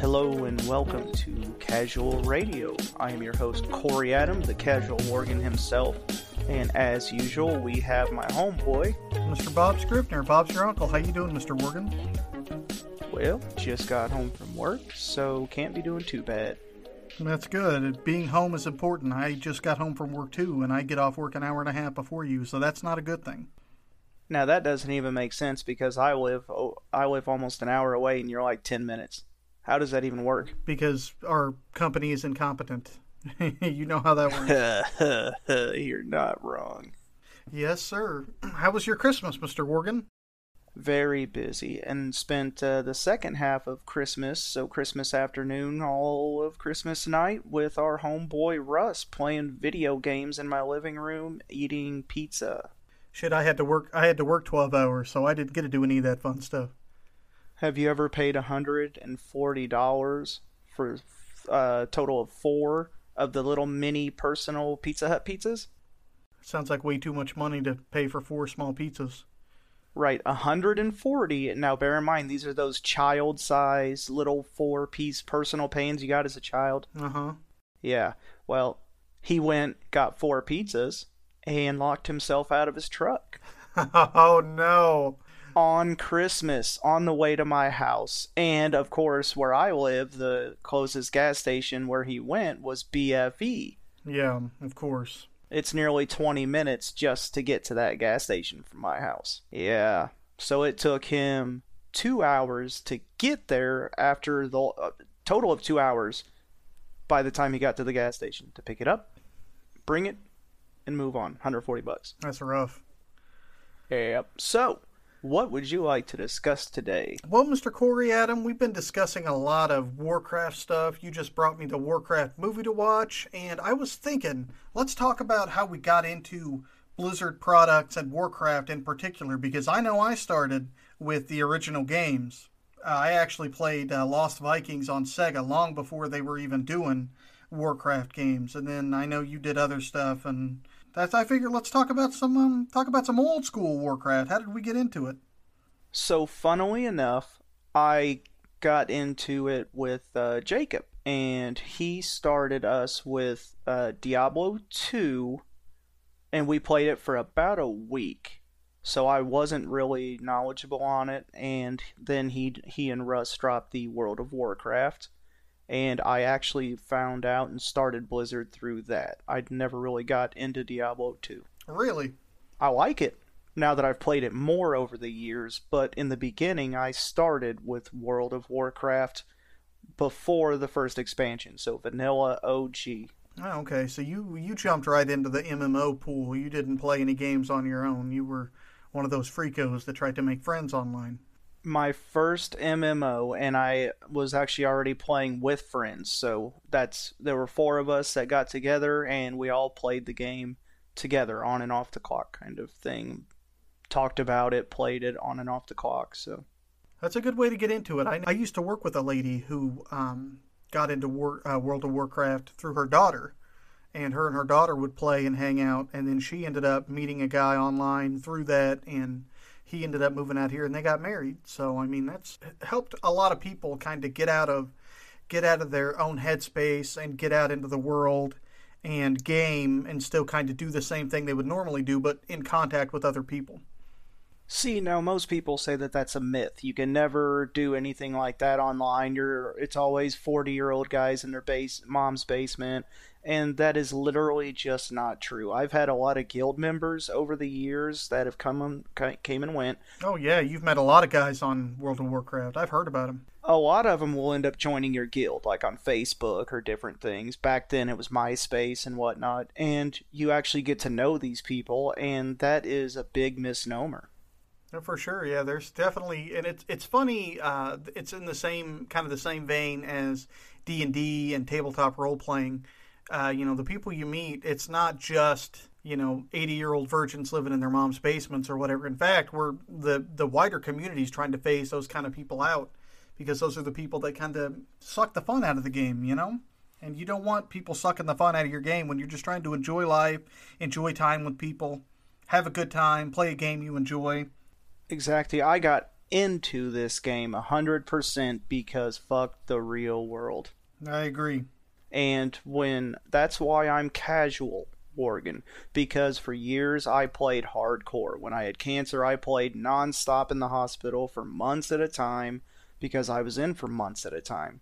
Hello and welcome to Casual Radio. I am your host, Corey Adam, the casual Morgan himself. And as usual, we have my homeboy. Mr. Bob Scribner. Bob's your uncle. How you doing, Mr. Morgan? Well, just got home from work, so can't be doing too bad. That's good. Being home is important. I just got home from work too, and I get off work an hour and a half before you, so that's not a good thing. Now that doesn't even make sense because I live oh, I live almost an hour away, and you're like ten minutes. How does that even work? Because our company is incompetent. you know how that works. you're not wrong. Yes, sir. How was your Christmas, Mr. Morgan? very busy and spent uh, the second half of Christmas, so Christmas afternoon, all of Christmas night, with our homeboy Russ playing video games in my living room, eating pizza. Shit, I had to work. I had to work twelve hours, so I didn't get to do any of that fun stuff. Have you ever paid hundred and forty dollars for a uh, total of four of the little mini personal Pizza Hut pizzas? Sounds like way too much money to pay for four small pizzas. Right, 140. Now, bear in mind, these are those child size little four piece personal pans you got as a child. Uh huh. Yeah. Well, he went, got four pizzas, and locked himself out of his truck. oh, no. On Christmas, on the way to my house. And, of course, where I live, the closest gas station where he went was BFE. Yeah, of course. It's nearly 20 minutes just to get to that gas station from my house. Yeah. So it took him two hours to get there after the uh, total of two hours by the time he got to the gas station to pick it up, bring it, and move on. 140 bucks. That's rough. Yep. So what would you like to discuss today? Well, Mr. Corey Adam, we've been discussing a lot of Warcraft stuff. You just brought me the Warcraft movie to watch, and I was thinking, let's talk about how we got into Blizzard products and Warcraft in particular, because I know I started with the original games. Uh, I actually played uh, Lost Vikings on Sega long before they were even doing Warcraft games, and then I know you did other stuff and that's I figured let's talk about some um, talk about some old school Warcraft. How did we get into it? So funnily enough, I got into it with uh, Jacob, and he started us with uh, Diablo two, and we played it for about a week. So I wasn't really knowledgeable on it, and then he he and Russ dropped the World of Warcraft and I actually found out and started Blizzard through that. I'd never really got into Diablo 2. Really? I like it now that I've played it more over the years, but in the beginning I started with World of Warcraft before the first expansion, so vanilla OG. Oh, ah, okay, so you you jumped right into the MMO pool. You didn't play any games on your own. You were one of those freakos that tried to make friends online my first MMO, and I was actually already playing with friends. So that's there were four of us that got together, and we all played the game together on and off the clock, kind of thing. Talked about it, played it on and off the clock. So that's a good way to get into it. I, I used to work with a lady who um, got into War, uh, World of Warcraft through her daughter. And her and her daughter would play and hang out, and then she ended up meeting a guy online through that, and he ended up moving out here and they got married. So I mean that's helped a lot of people kind of get out of get out of their own headspace and get out into the world and game and still kind of do the same thing they would normally do but in contact with other people. See, now most people say that that's a myth. You can never do anything like that online. You're it's always 40-year-old guys in their base mom's basement and that is literally just not true. I've had a lot of guild members over the years that have come and came and went. Oh yeah, you've met a lot of guys on World of Warcraft. I've heard about them. A lot of them will end up joining your guild, like on Facebook or different things. Back then, it was MySpace and whatnot, and you actually get to know these people, and that is a big misnomer. No, for sure, yeah. There's definitely, and it's it's funny. Uh, it's in the same kind of the same vein as D and D and tabletop role playing uh, you know, the people you meet, it's not just you know 80 year old virgins living in their mom's basements or whatever. In fact, we're the the wider community is trying to phase those kind of people out because those are the people that kind of suck the fun out of the game. You know. And you don't want people sucking the fun out of your game when you're just trying to enjoy life, enjoy time with people, have a good time, play a game you enjoy. Exactly. I got into this game 100% because fuck the real world. I agree. And when that's why I'm casual, Morgan, because for years I played hardcore. When I had cancer, I played nonstop in the hospital for months at a time because I was in for months at a time.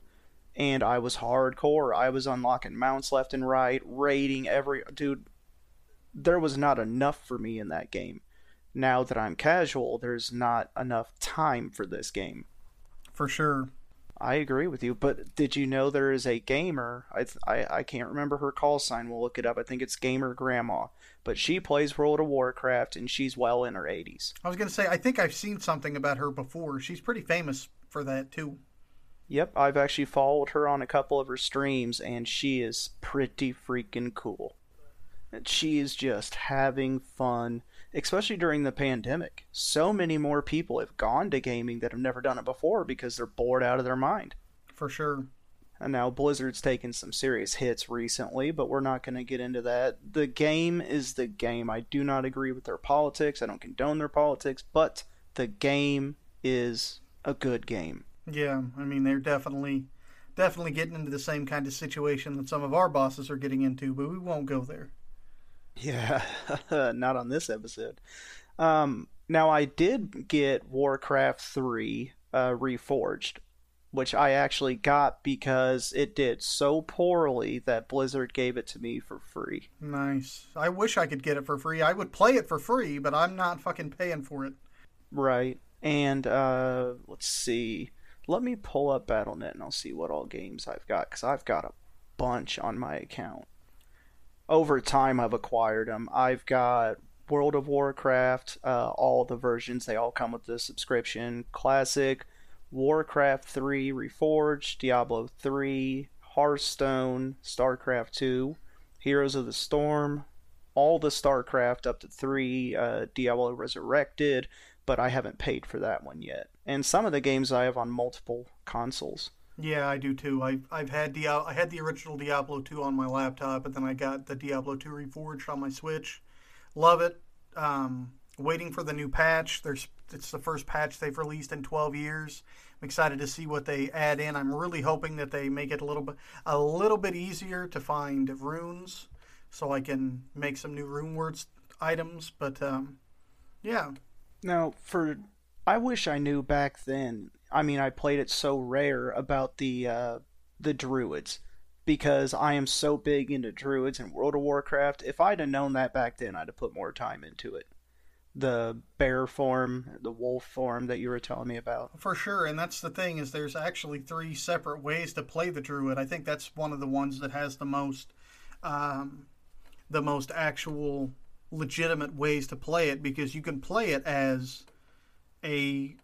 And I was hardcore. I was unlocking mounts left and right, raiding every dude. There was not enough for me in that game. Now that I'm casual, there's not enough time for this game. For sure. I agree with you, but did you know there is a gamer? I, I I can't remember her call sign. We'll look it up. I think it's Gamer Grandma, but she plays World of Warcraft and she's well in her 80s. I was gonna say I think I've seen something about her before. She's pretty famous for that too. Yep, I've actually followed her on a couple of her streams, and she is pretty freaking cool. She is just having fun especially during the pandemic. So many more people have gone to gaming that have never done it before because they're bored out of their mind. For sure. And now Blizzard's taken some serious hits recently, but we're not going to get into that. The game is the game. I do not agree with their politics. I don't condone their politics, but the game is a good game. Yeah, I mean they're definitely definitely getting into the same kind of situation that some of our bosses are getting into, but we won't go there. Yeah, not on this episode. Um, now I did get Warcraft 3 uh, Reforged, which I actually got because it did so poorly that Blizzard gave it to me for free. Nice. I wish I could get it for free. I would play it for free, but I'm not fucking paying for it. Right. And uh, let's see. Let me pull up BattleNet and I'll see what all games I've got because I've got a bunch on my account over time I've acquired them. I've got World of Warcraft, uh, all the versions. They all come with the subscription. Classic, Warcraft 3 Reforged, Diablo 3, Hearthstone, StarCraft 2, Heroes of the Storm, all the StarCraft up to 3, uh, Diablo Resurrected, but I haven't paid for that one yet. And some of the games I have on multiple consoles. Yeah, I do too. I I've had Diablo, I had the original Diablo 2 on my laptop, but then I got the Diablo 2 Reforged on my Switch. Love it. Um, waiting for the new patch. There's it's the first patch they've released in 12 years. I'm excited to see what they add in. I'm really hoping that they make it a little bit a little bit easier to find runes, so I can make some new rune words items. But um, yeah. Now for I wish I knew back then I mean, I played it so rare about the uh, the druids because I am so big into druids and World of Warcraft. If I'd have known that back then, I'd have put more time into it. The bear form, the wolf form that you were telling me about. For sure, and that's the thing is there's actually three separate ways to play the druid. I think that's one of the ones that has the most um, the most actual legitimate ways to play it because you can play it as a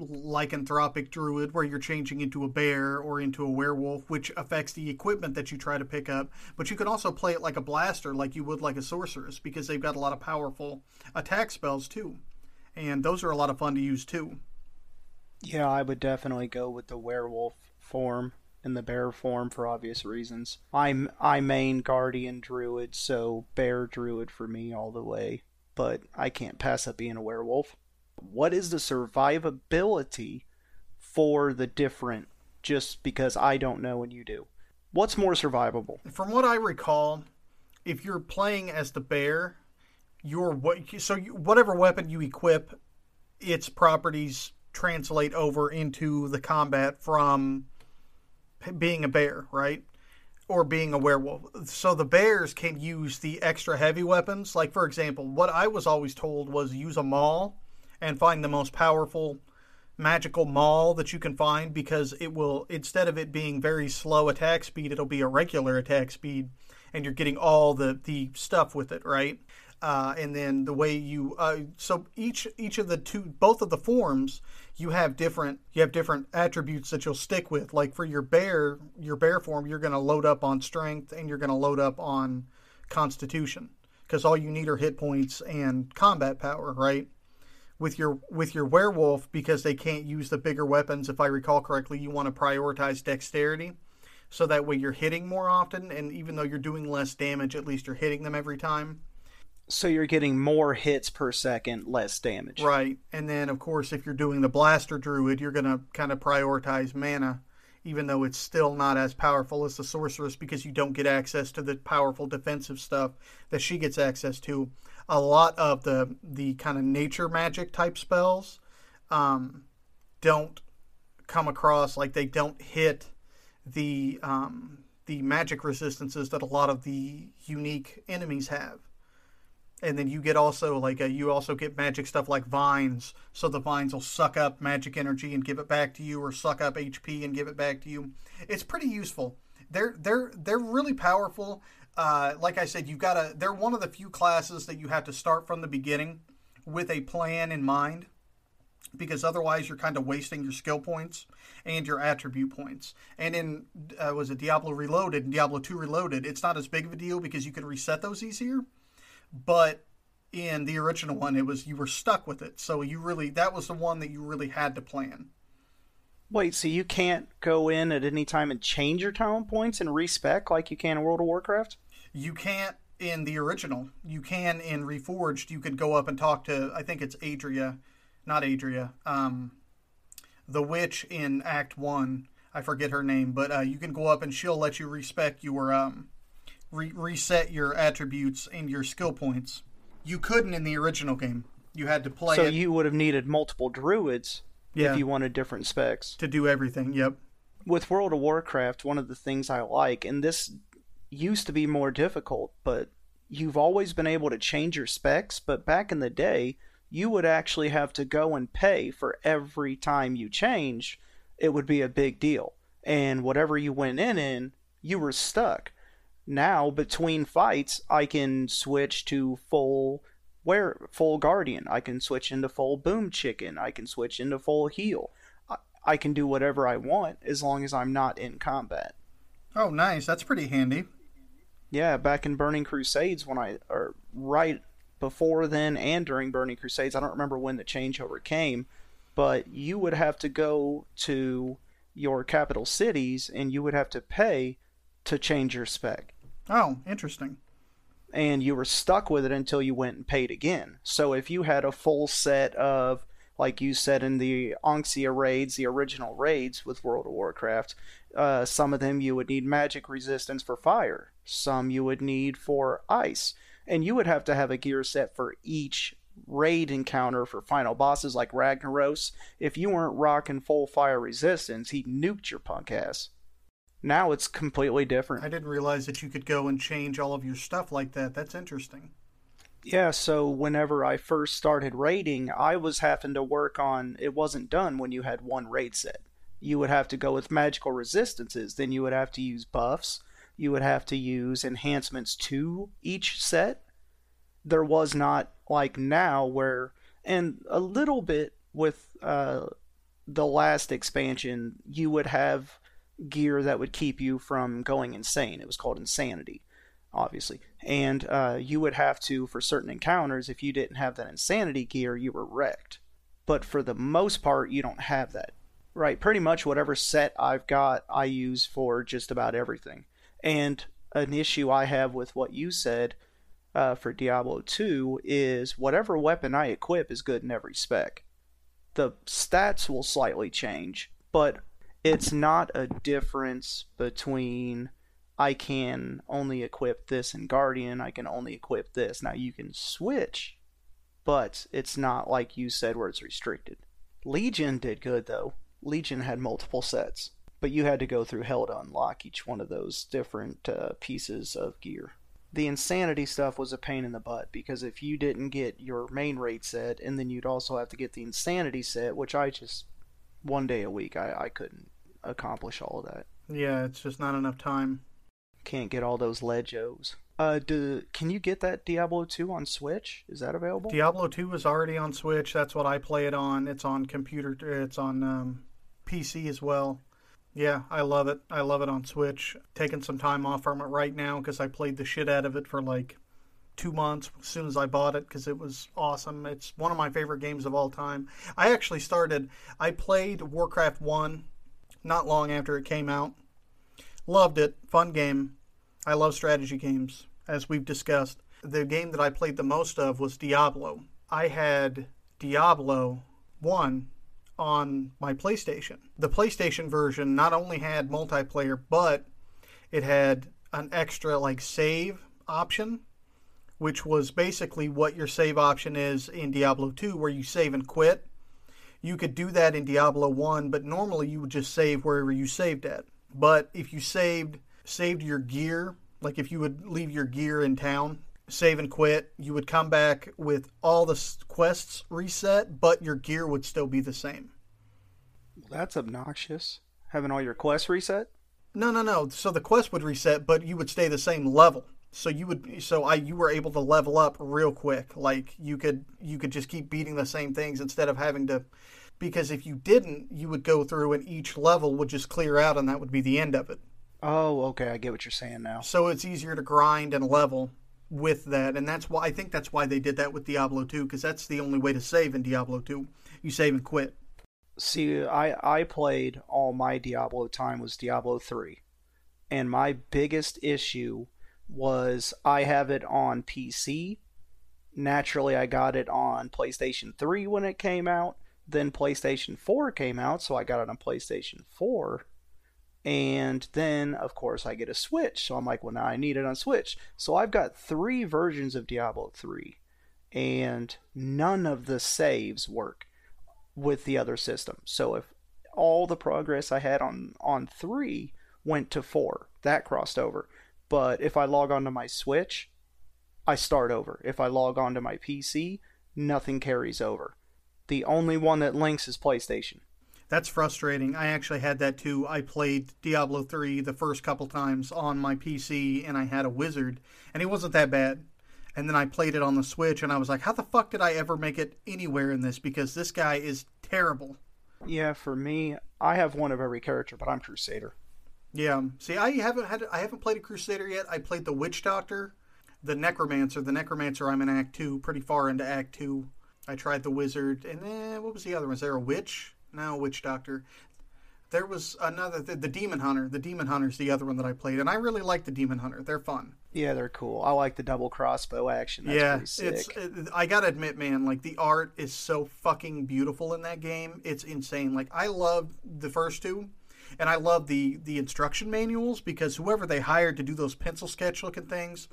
lycanthropic druid where you're changing into a bear or into a werewolf, which affects the equipment that you try to pick up. But you can also play it like a blaster, like you would like a sorceress, because they've got a lot of powerful attack spells too. And those are a lot of fun to use too. Yeah, I would definitely go with the werewolf form and the bear form for obvious reasons. I'm I main guardian druid, so bear druid for me all the way. But I can't pass up being a werewolf what is the survivability for the different just because I don't know and you do? What's more survivable? From what I recall, if you're playing as the bear, your so you, whatever weapon you equip, its properties translate over into the combat from being a bear, right? Or being a werewolf. So the bears can use the extra heavy weapons. Like for example, what I was always told was use a maul and find the most powerful magical maul that you can find because it will instead of it being very slow attack speed it'll be a regular attack speed and you're getting all the the stuff with it right? Uh, and then the way you uh, so each each of the two both of the forms you have different you have different attributes that you'll stick with. Like for your bear your bear form you're going to load up on strength and you're going to load up on constitution because all you need are hit points and combat power right with your with your werewolf because they can't use the bigger weapons if i recall correctly you want to prioritize dexterity so that way you're hitting more often and even though you're doing less damage at least you're hitting them every time So you're getting more hits per second, less damage. Right. And then, of course, if you're doing the Blaster Druid, you're going to kind of prioritize mana, even though it's still not as powerful as the Sorceress because you don't get access to the powerful defensive stuff that she gets access to. A lot of the, the kind of nature magic type spells um, don't come across, like, they don't hit the. Um, the magic resistances that a lot of the unique enemies have. And then you get also like a, you also get magic stuff like vines. So the vines will suck up magic energy and give it back to you or suck up hp and give it back to you. It's pretty useful. They're they're they're really powerful uh, like i said you've got to they're one of the few classes that you have to start from the beginning with a plan in mind because otherwise you're kind of wasting your skill points and your attribute points. And in uh, was it Diablo Reloaded and Diablo 2 Reloaded, it's not as big of a deal because you can reset those easier but in the original one it was you were stuck with it so you really that was the one that you really had to plan wait so you can't go in at any time and change your talent points and respec like you can in world of warcraft you can't in the original you can in reforged you could go up and talk to i think it's adria not adria um, the witch in act one i forget her name but uh, you can go up and she'll let you respec your um, re- reset your attributes and your skill points. You couldn't in the original game. You had to play. So it you would have needed multiple druids Yeah. if you wanted different specs. to do everything. Yep. With World of Warcraft, one of the things I like, and this used to be more difficult, but you've always been able to change your specs. But back in the day, you would actually have to go and pay for every time you change. It would be a big deal, and whatever you went in in, you were stuck. Now between fights, I can switch to full where full guardian. I can switch into full boom chicken. I can switch into full heal. I, I can do whatever I want as long as I'm not in combat. Oh, nice. That's pretty handy. Yeah, back in Burning Crusades when I or right before then and during Burning Crusades, I don't remember when the changeover came, but you would have to go to your capital cities and you would have to pay to change your spec. Oh, interesting. And you were stuck with it until you went and paid again. So if you had a full set of, like you said in the Onyxia raids, the original raids with World of Warcraft, uh, some of them you would need magic resistance for fire, some you would need for ice, and you would have to have a gear set for each raid encounter for final bosses like Ragnaros. If you weren't rocking full fire resistance, he nuked your punk ass. Now it's completely different. I didn't realize that you could go and change all of your stuff like that. That's interesting. Yeah, so whenever I first started raiding, I was having to work on it wasn't done when you had one raid set. You would have to go with magical resistances, then you would have to use buffs, you would have to use enhancements to each set. There was not like now where and a little bit with uh the last expansion, you would have gear that would keep you from going insane. It was called insanity obviously. And uh, you would have to, for certain encounters, if you didn't have that insanity gear, you were wrecked. But for the most part, you don't have that. Right, pretty much whatever set I've got, I use for just about everything. And an issue I have with what you said uh, for Diablo 2 is whatever weapon I equip is good in every spec. The stats will slightly change, but it's not a difference between I can only equip this in Guardian, I can only equip this. Now you can switch, but it's not like you said where it's restricted. Legion did good though. Legion had multiple sets, but you had to go through hell to unlock each one of those different uh, pieces of gear. The insanity stuff was a pain in the butt because if you didn't get your main raid set, and then you'd also have to get the insanity set, which I just one day a week I, I couldn't accomplish all of that. Yeah, it's just not enough time. Can't get all those legos. Uh, do can you get that Diablo 2 on Switch? Is that available? Diablo 2 is already on Switch. That's what I play it on. It's on computer. It's on um, PC as well. Yeah, I love it. I love it on Switch. Taking some time off from it right now because I played the shit out of it for like two months as soon as I bought it because it was awesome. It's one of my favorite games of all time. I actually started. I played Warcraft One not long after it came out. Loved it. Fun game. I love strategy games, as we've discussed. The game that I played the most of was Diablo. I had Diablo 1 on my PlayStation. The PlayStation version not only had multiplayer, but it had an extra like save option, which was basically what your save option is in Diablo 2 where you save and quit. You could do that in Diablo 1, but normally you would just save wherever you saved at. But if you saved saved your gear, like if you would leave your gear in town, save and quit, you would come back with all the quests reset, but your gear would still be the same. That's obnoxious. Having all your quests reset? No, no, no. So the quest would reset, but you would stay the same level. So you would so I you were able to level up real quick. Like you could you could just keep beating the same things instead of having to because if you didn't, you would go through and each level would just clear out and that would be the end of it. Oh, okay, I get what you're saying now. So it's easier to grind and level with that, and that's why I think that's why they did that with Diablo 2 because that's the only way to save in Diablo 2. You save and quit. See, I I played all my Diablo time was Diablo 3. And my biggest issue was I have it on PC. Naturally, I got it on PlayStation 3 when it came out. Then PlayStation 4 came out, so I got it on PlayStation 4 and then of course I get a Switch. So I'm like, well now I need it on Switch. So I've got three versions of Diablo 3 and none of the saves work with the other system. So if all the progress I had on on 3 went to 4, that crossed over. But if I log onto my Switch, I start over. If I log onto my PC, nothing carries over. The only one that links is PlayStation. That's frustrating. I actually had that too. I played Diablo 3 the first couple times on my PC and I had a wizard and it wasn't that bad. And then I played it on the Switch and I was like, how the fuck did I ever make it anywhere in this? Because this guy is terrible. Yeah, for me, I have one of every character, but I'm Crusader. Yeah. Um, see, I haven't had I haven't played a Crusader yet. I played the Witch Doctor, the Necromancer. The Necromancer I'm in Act 2, pretty far into Act 2. I tried the Wizard and then what was the other one? Is there a Witch? No, Witch Doctor. There was another, the, the Demon Hunter. The Demon Hunter's the other one that I played, and I really like the Demon Hunter. They're fun. Yeah, they're cool. I like the double crossbow action. That's yeah, it's. It, uh, I gotta admit, man, like the art is so fucking beautiful in that game. It's insane. Like I love the first two, and I love the the instruction manuals because whoever they hired to do those pencil sketch looking things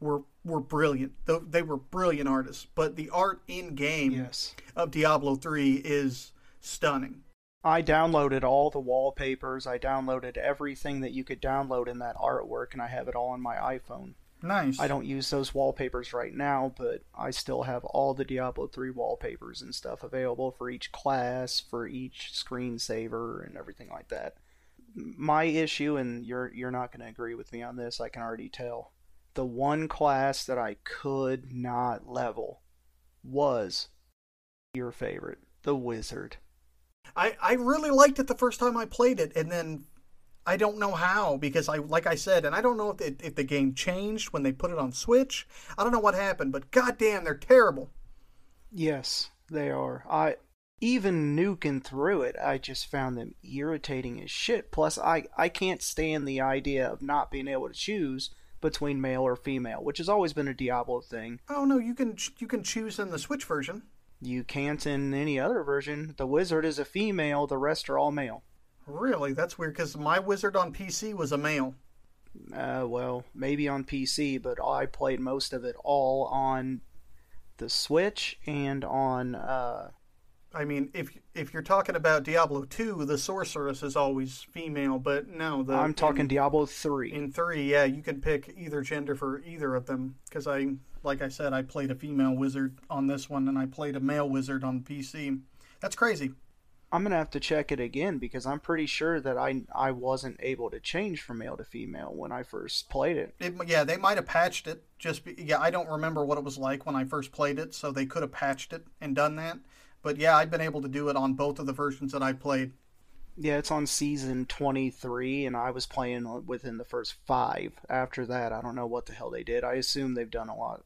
were were brilliant. They were brilliant artists. But the art in game yes. of Diablo three is stunning. I downloaded all the wallpapers. I downloaded everything that you could download in that artwork, and I have it all on my iPhone. Nice. I don't use those wallpapers right now, but I still have all the Diablo 3 wallpapers and stuff available for each class, for each screensaver, and everything like that. My issue, and you're you're not going to agree with me on this, I can already tell. The one class that I could not level was your favorite, the wizard. I, I really liked it the first time I played it, and then I don't know how because I like I said, and I don't know if it, if the game changed when they put it on Switch. I don't know what happened, but goddamn, they're terrible. Yes, they are. I even nuking through it, I just found them irritating as shit. Plus, I I can't stand the idea of not being able to choose between male or female, which has always been a Diablo thing. Oh no, you can you can choose in the Switch version. You can't in any other version. The wizard is a female, the rest are all male. Really? That's weird because my wizard on PC was a male. Uh, well, maybe on PC, but I played most of it all on the Switch and on. Uh... I mean, if if you're talking about Diablo two, the sorceress is always female, but no, the I'm talking in, Diablo three. In three, yeah, you can pick either gender for either of them because I like I said, I played a female wizard on this one, and I played a male wizard on PC. That's crazy. I'm gonna have to check it again because I'm pretty sure that I I wasn't able to change from male to female when I first played it. it yeah, they might have patched it. Just be, yeah, I don't remember what it was like when I first played it, so they could have patched it and done that. But yeah, I've been able to do it on both of the versions that I played. Yeah, it's on season 23, and I was playing uh, within the first five. After that, I don't know what the hell they did. I assume they've done a lot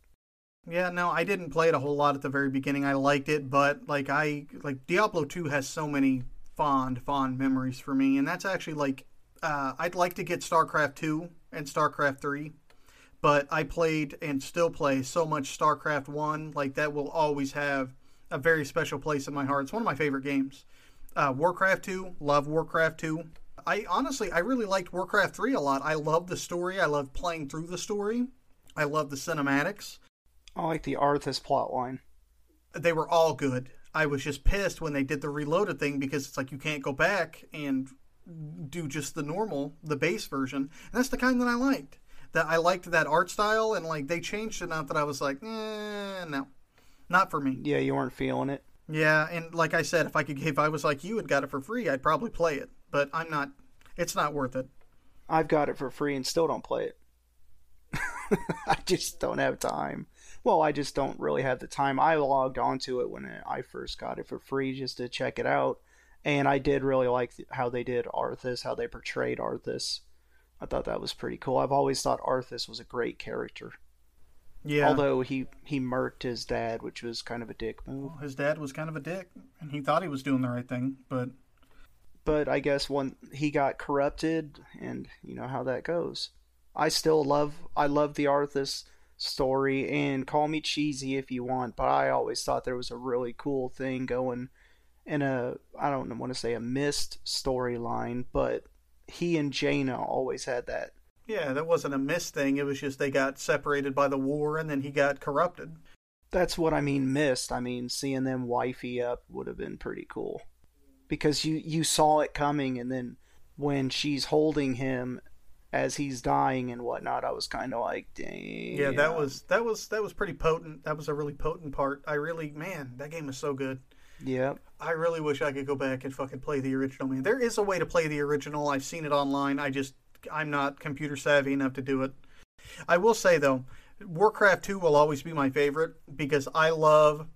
yeah, no, I didn't play it a whole lot at the very beginning. I liked it, but like I like Diablo 2 has so many fond fond memories for me, and that's actually like uh, I'd like to get StarCraft 2 and StarCraft 3, but I played and still play so much StarCraft 1. Like, that will always have a very special place in my heart. It's one of my favorite games. Uh, Warcraft 2, love Warcraft 2. I honestly, I really liked Warcraft 3 a lot. I love the story. I love playing through the story. I love the cinematics. I like the Arthas plotline. They were all good. I was just pissed when they did the reloaded thing because it's like you can't go back and do just the normal, the base version. And that's the kind that I liked. That I liked that art style, and like they changed it enough that I was like, eh, no, not for me. Yeah, you weren't feeling it. Yeah, and like I said, if I could, if I was like you and got it for free, I'd probably play it. But I'm not. It's not worth it. I've got it for free and still don't play it. I just don't have time. Well, I just don't really have the time. I logged onto it when I first got it for free just to check it out, and I did really like how they did Arthas, how they portrayed Arthas. I thought that was pretty cool. I've always thought Arthas was a great character. Yeah. Although he he murked his dad, which was kind of a dick move. Well, his dad was kind of a dick, and he thought he was doing the right thing, but but I guess when he got corrupted, and you know how that goes. I still love I love the Arthas story, and call me cheesy if you want, but I always thought there was a really cool thing going in a I don't want to say a missed storyline, but he and Jaina always had that yeah, that wasn't a missed thing. It was just they got separated by the war and then he got corrupted. That's what I mean missed. I mean seeing them wifey up would have been pretty cool. Because you you saw it coming and then when she's holding him as he's dying and whatnot, I was kind of like, dang. Yeah, that was that was that was pretty potent. That was a really potent part. I really, man, that game was so good. Yeah. I really wish I could go back and fucking play the original. Man, there is a way to play the original. I've seen it online. I just I'm not computer savvy enough to do it. I will say though, Warcraft 2 will always be my favorite because I love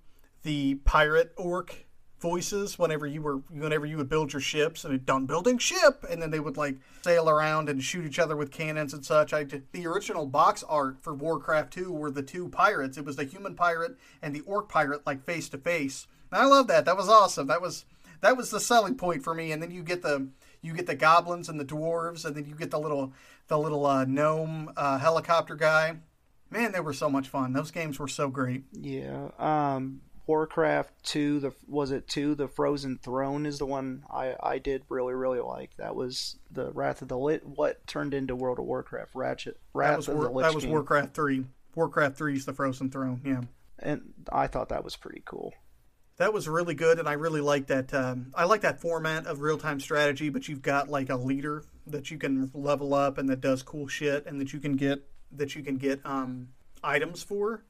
the pirate orc voices whenever you were whenever you would build your ships and it done building ship and then they would like sail around and shoot each other with cannons and such. I did the original box art for Warcraft 2 were the two pirates. It was the human pirate and the orc pirate like face to face. I love that. That was awesome. That was that was the selling point for me and then you get the you get the goblins and the dwarves, and then you get the little the little uh, gnome uh, helicopter guy. Man, they were so much fun. Those games were so great. Yeah. Um, Warcraft two, the was it two? The Frozen Throne is the one I I did really really like. That was the Wrath of the Lit. What turned into World of Warcraft? Ratchet. Wrath that was, of War, the Lich that was King. Warcraft three. Warcraft three is the Frozen Throne. Yeah. and I thought that was pretty cool. That was really good, and I really like that. Um, I like that format of real time strategy, but you've got like a leader that you can level up and that does cool shit, and that you can get that you can get um, items for.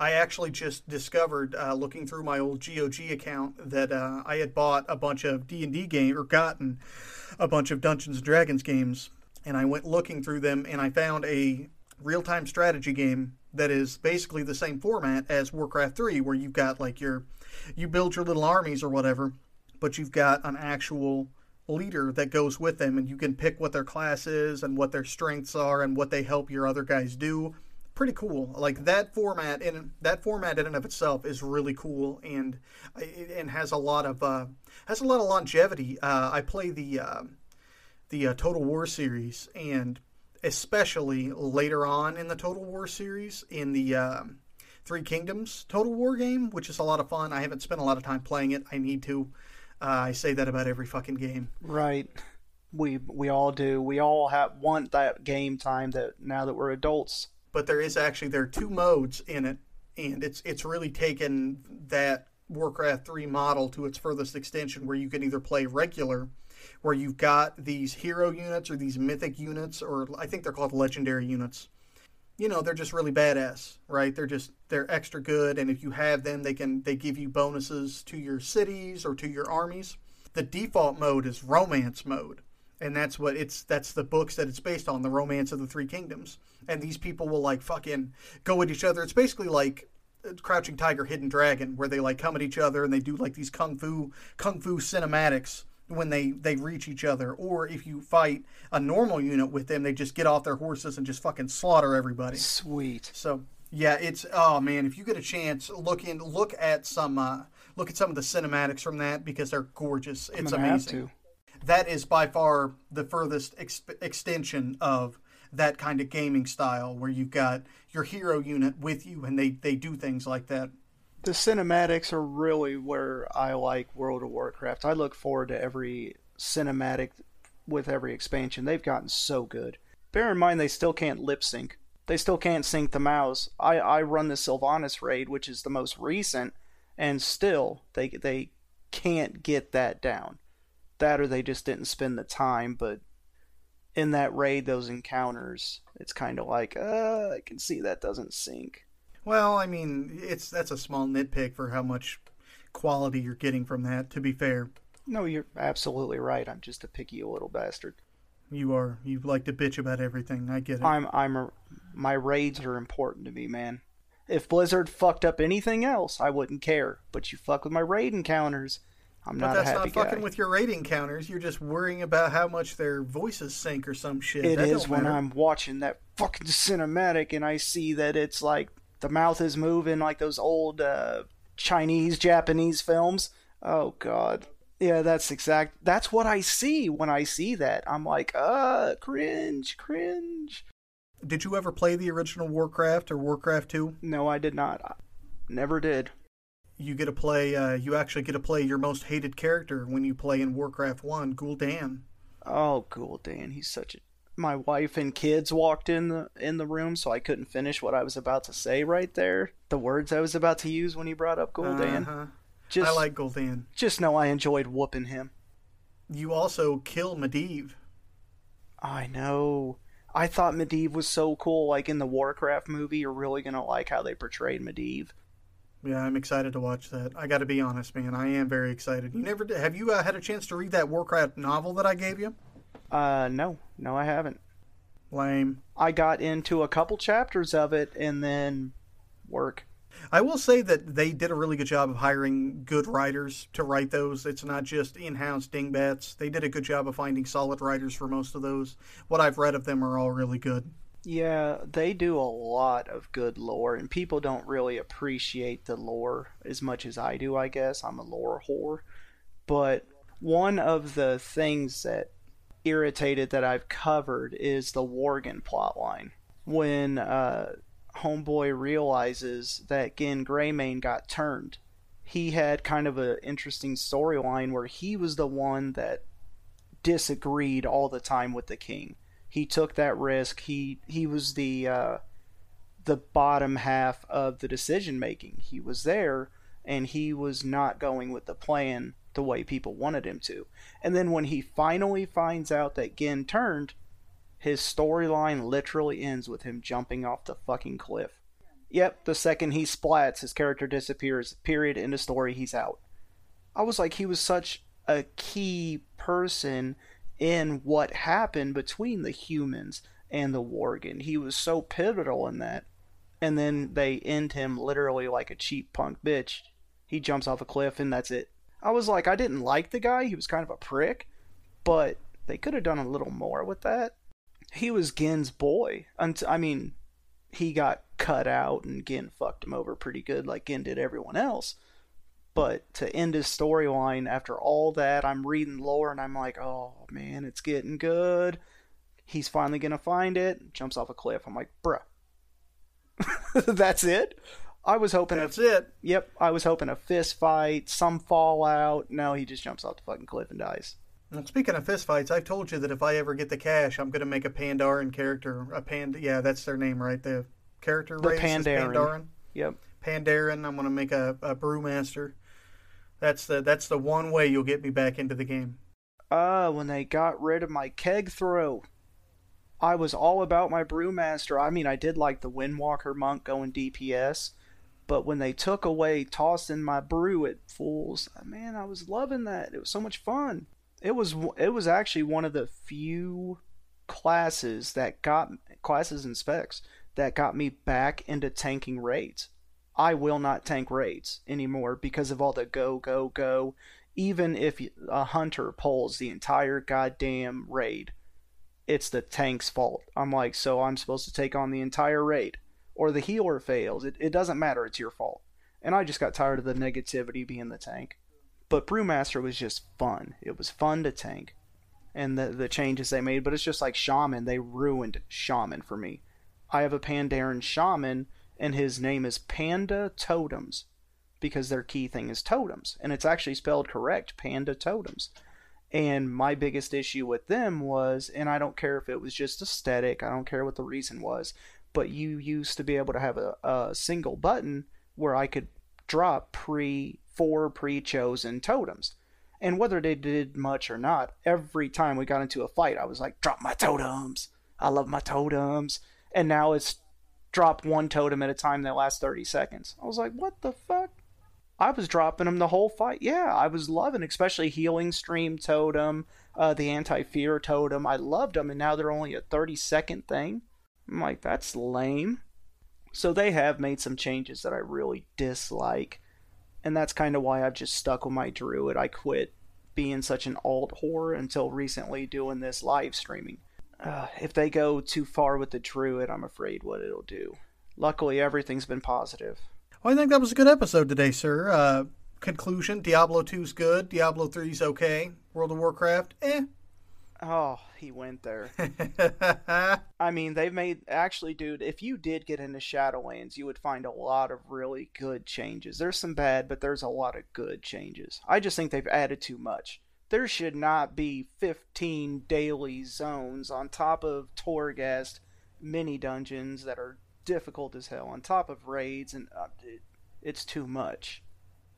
I actually just discovered, uh, looking through my old GOG account, that uh, I had bought a bunch of D and D game or gotten a bunch of Dungeons and Dragons games, and I went looking through them, and I found a real time strategy game that is basically the same format as Warcraft 3, where you've got like your you build your little armies or whatever, but you've got an actual leader that goes with them, and you can pick what their class is and what their strengths are and what they help your other guys do. Pretty cool. Like that format in that format in and of itself is really cool and and has a lot of uh, has a lot of longevity. Uh, I play the uh, the uh, Total War series and especially later on in the Total War series in the um, Three Kingdoms Total War game, which is a lot of fun. I haven't spent a lot of time playing it. I need to. Uh, I say that about every fucking game. Right. We we all do. We all have want that game time that now that we're adults. But there is actually there are two modes in it, and it's it's really taken that Warcraft three model to its furthest extension, where you can either play regular, where you've got these hero units or these mythic units, or I think they're called legendary units. You know, they're just really badass, right? They're just they're extra good, and if you have them, they can they give you bonuses to your cities or to your armies. The default mode is romance mode, and that's what it's that's the books that it's based on, the romance of the three kingdoms. And these people will like fucking go at each other. It's basically like Crouching Tiger, Hidden Dragon, where they like come at each other and they do like these kung fu kung fu cinematics when they they reach each other. Or if you fight a normal unit with them, they just get off their horses and just fucking slaughter everybody. Sweet. So yeah, it's oh man, if you get a chance, look in look at some uh, look at some of the cinematics from that because they're gorgeous. It's I'm gonna have amazing. That is by far the furthest ex- extension of that kind of gaming style where you've got your hero unit with you and they, they do things like that. The cinematics are really where I like World of Warcraft. I look forward to every cinematic with every expansion. They've gotten so good. Bear in mind they still can't lip sync. They still can't sync the mouse. I, I run the Sylvanas raid, which is the most recent, and still they they can't get that down. That or they just didn't spend the time, but in that raid, those encounters, it's kind of like, uh, I can see that doesn't sync. Well, I mean, it's that's a small nitpick for how much quality you're getting from that. To be fair, no, you're absolutely right. I'm just a picky little bastard. You are. You like to bitch about everything. I get it. I'm. I'm. A, my raids are important to me, man. If Blizzard fucked up anything else, I wouldn't care. But you fuck with my raid encounters, I'm but not that's not fucking guy. with your rating counters. You're just worrying about how much their voices sync or some shit. It that is when matter. I'm watching that fucking cinematic and I see that it's like the mouth is moving like those old uh, Chinese, Japanese films. Oh god. Yeah, that's exact. That's what I see when I see that. I'm like, uh, cringe, cringe. Did you ever play the original Warcraft or Warcraft 2? No, I did not. I never did. You get to play. Uh, you actually get to play your most hated character when you play in Warcraft 1, Gul'dan. Oh, Gul'dan, He's such a. My wife and kids walked in the in the room, so I couldn't finish what I was about to say right there. The words I was about to use when he brought up Gul'dan. Uh-huh. Just, I like Gul'dan. just know I enjoyed whooping him. You also kill Medivh. I know. I thought Medivh was so cool. Like in the Warcraft movie, you're really gonna like how they portrayed Medivh. Yeah, I'm excited to watch that. I got to be honest, man. I am very excited. You never did, have you uh, had a chance to read that Warcraft novel that I gave you? Uh, no, no, I haven't. Lame. I got into a couple chapters of it and then work. I will say that they did a really good job of hiring good writers to write those. It's not just in-house dingbats. They did a good job of finding solid writers for most of those. What I've read of them are all really good. Yeah, they do a lot of good lore, and people don't really appreciate the lore as much as I do, I guess. I'm a lore whore. But one of the things that irritated that I've covered is the Worgen plotline. When uh, Homeboy realizes that Genn Greymane got turned, he had kind of an interesting storyline where he was the one that disagreed all the time with the king he took that risk. He he was the uh, the bottom half of the decision making. He was there, and he was not going with the plan the way people wanted him to. And then when he finally finds out that Genn turned, his storyline literally ends with him jumping off the fucking cliff. Yep, the second he splats, his character disappears. Period. End of story. He's out. I was like, he was such a key person in what happened between the humans and the Worgen. He was so pivotal in that. And then they end him literally like a cheap punk bitch. He jumps off a cliff and that's it. I was like, I didn't like the guy. He was kind of a prick, but they could have done a little more with that. He was Genn's boy. Until, I mean, he got cut out and Genn fucked him over pretty good, like Gin did everyone else. But to end his storyline after all that, I'm reading lore and I'm like, oh man, it's getting good. He's finally gonna find it. Jumps off a cliff. I'm like, bruh. That's it. I was hoping. That's a, it. Yep, I was hoping a fist fight, some fallout. No, he just jumps off the fucking cliff and dies. Well, speaking of fistfights, I've told you that if I ever get the cash, I'm going to make a Pandaren character. A pand, yeah, that's their name, right? The character The race Pandaren. Pandaren. Yep. Pandaren. I'm going to make a, a brewmaster. That's the that's the one way you'll get me back into the game. Uh, when they got rid of my keg throw, I was all about my brewmaster. I mean, I did like the Windwalker monk going DPS, but when they took away tossing my brew at fools, man, I was loving that. It was so much fun. It was it was actually one of the few classes that got classes and specs that got me back into tanking raids. I will not tank raids anymore because of all the go go go even if a hunter pulls the entire goddamn raid, it's the tank's fault. I'm like, so I'm supposed to take on the entire raid, or the healer fails. It, it doesn't matter. It's your fault. And I just got tired of the negativity being the tank. But Brewmaster was just fun. It was fun to tank. and the the changes they made. But it's just like Shaman, they ruined Shaman for me. I have a Pandaren Shaman, and his name is Panda Totems because their key thing is totems, and it's actually spelled correct, Panda Totems. And my biggest issue with them was, and I don't care if it was just aesthetic, I don't care what the reason was, but you used to be able to have a, a single button where I could drop pre four pre-chosen totems. And whether they did much or not, every time we got into a fight, I was like, drop my totems. I love my totems. And now it's drop one totem at a time that lasts 30 seconds. I was like, what the fuck? I was dropping them the whole fight. Yeah, I was loving, especially healing stream totem, uh, the anti fear totem. I loved them, and now they're only a 30 second thing. I'm like, that's lame. So they have made some changes that I really dislike, and that's kind of why I've just stuck with my druid. I quit being such an alt whore until recently doing this live streaming. Uh, if they go too far with the druid, I'm afraid what it'll do. Luckily, everything's been positive. Well, I think that was a good episode today, sir. Uh, conclusion: Diablo 2's good. Diablo 3's okay. World of Warcraft, eh. Oh, he went there. I mean, they've made actually, dude. If you did get into Shadowlands, you would find a lot of really good changes. There's some bad, but there's a lot of good changes. I just think they've added too much. There should not be 15 daily zones on top of Torghast mini dungeons that are difficult as hell, on top of raids, and uh, it, it's too much.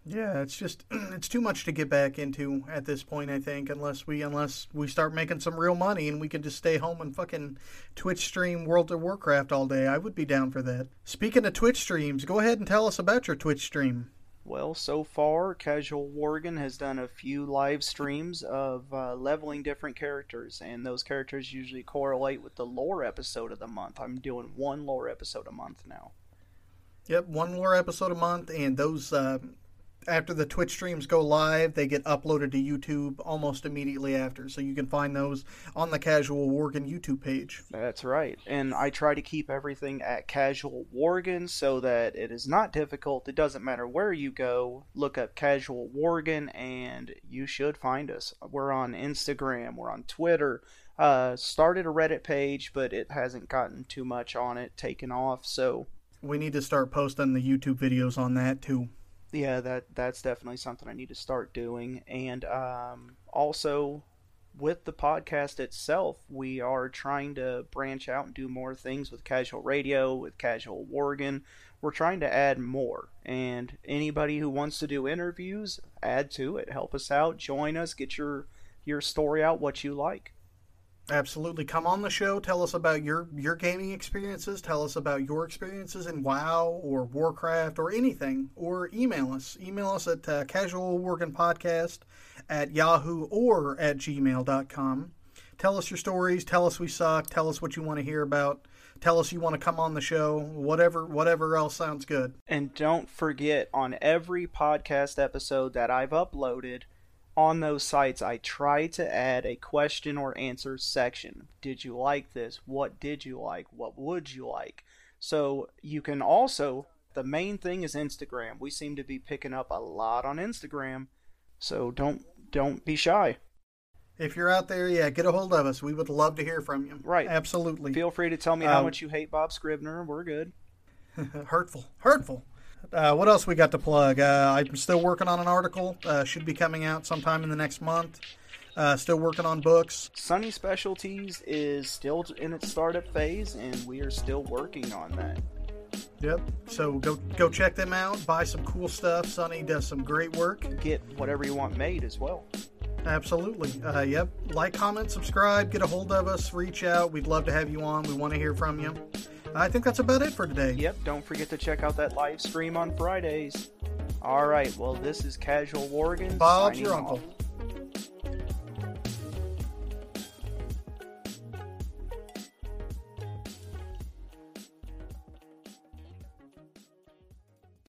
Yeah, it's just it's too much to get back into at this point. I think unless we unless we start making some real money and we can just stay home and fucking Twitch stream World of Warcraft all day, I would be down for that. Speaking of Twitch streams, go ahead and tell us about your Twitch stream. Well, so far, Casual Worgen has done a few live streams of uh, leveling different characters, and those characters usually correlate with the lore episode of the month. I'm doing one lore episode a month now. Yep, one lore episode a month, and those uh, after the Twitch streams go live, they get uploaded to YouTube almost immediately after. So you can find those on the Casual Worgen YouTube page. That's right. And I try to keep everything at Casual Worgen so that it is not difficult. It doesn't matter where you go. Look up Casual Worgen and you should find us. We're on Instagram, we're on Twitter. Uh, started a Reddit page, but it hasn't gotten too much on it taken off. So we need to start posting the YouTube videos on that too yeah, that that's definitely something I need to start doing. And um, also, with the podcast itself, we are trying to branch out and do more things with Casual Radio, with Casual Worgen. We're trying to add more. And anybody who wants to do interviews, add to it. Help us out. Join us. Get your your story out. What you like. Absolutely. Come on the show. Tell us about your your gaming experiences. Tell us about your experiences in WoW or Warcraft or anything. Or email us. Email us at uh, at yahoo or at gmail.com. Tell us your stories. Tell us we suck. Tell us what you want to hear about. Tell us you want to come on the show. Whatever whatever else sounds good. And don't forget on every podcast episode that I've uploaded – on those sites, I try to add a question or answer section. Did you like this? What did you like? What would you like? So you can also, the main thing is Instagram. We seem to be picking up a lot on Instagram. So don't don't be shy. If you're out there, yeah, get a hold of us. We would love to hear from you. Right. Absolutely. Feel free to tell me how um, much you hate Bob Scribner. We're good. hurtful. Hurtful. Uh, what else we got to plug? Uh, I'm still working on an article. Uh, should be coming out sometime in the next month. Uh, still working on books. Sunny Specialties is still in its startup phase, and we are still working on that. Yep. So go go check them out. Buy some cool stuff. Sunny does some great work. Get whatever you want made as well. Absolutely. Uh, yep. Like, comment, subscribe, get a hold of us, reach out. We'd love to have you on. We want to hear from you. I think that's about it for today. Yep, don't forget to check out that live stream on Fridays. All right, well, this is Casual Worgen. Bob's your uncle. Off.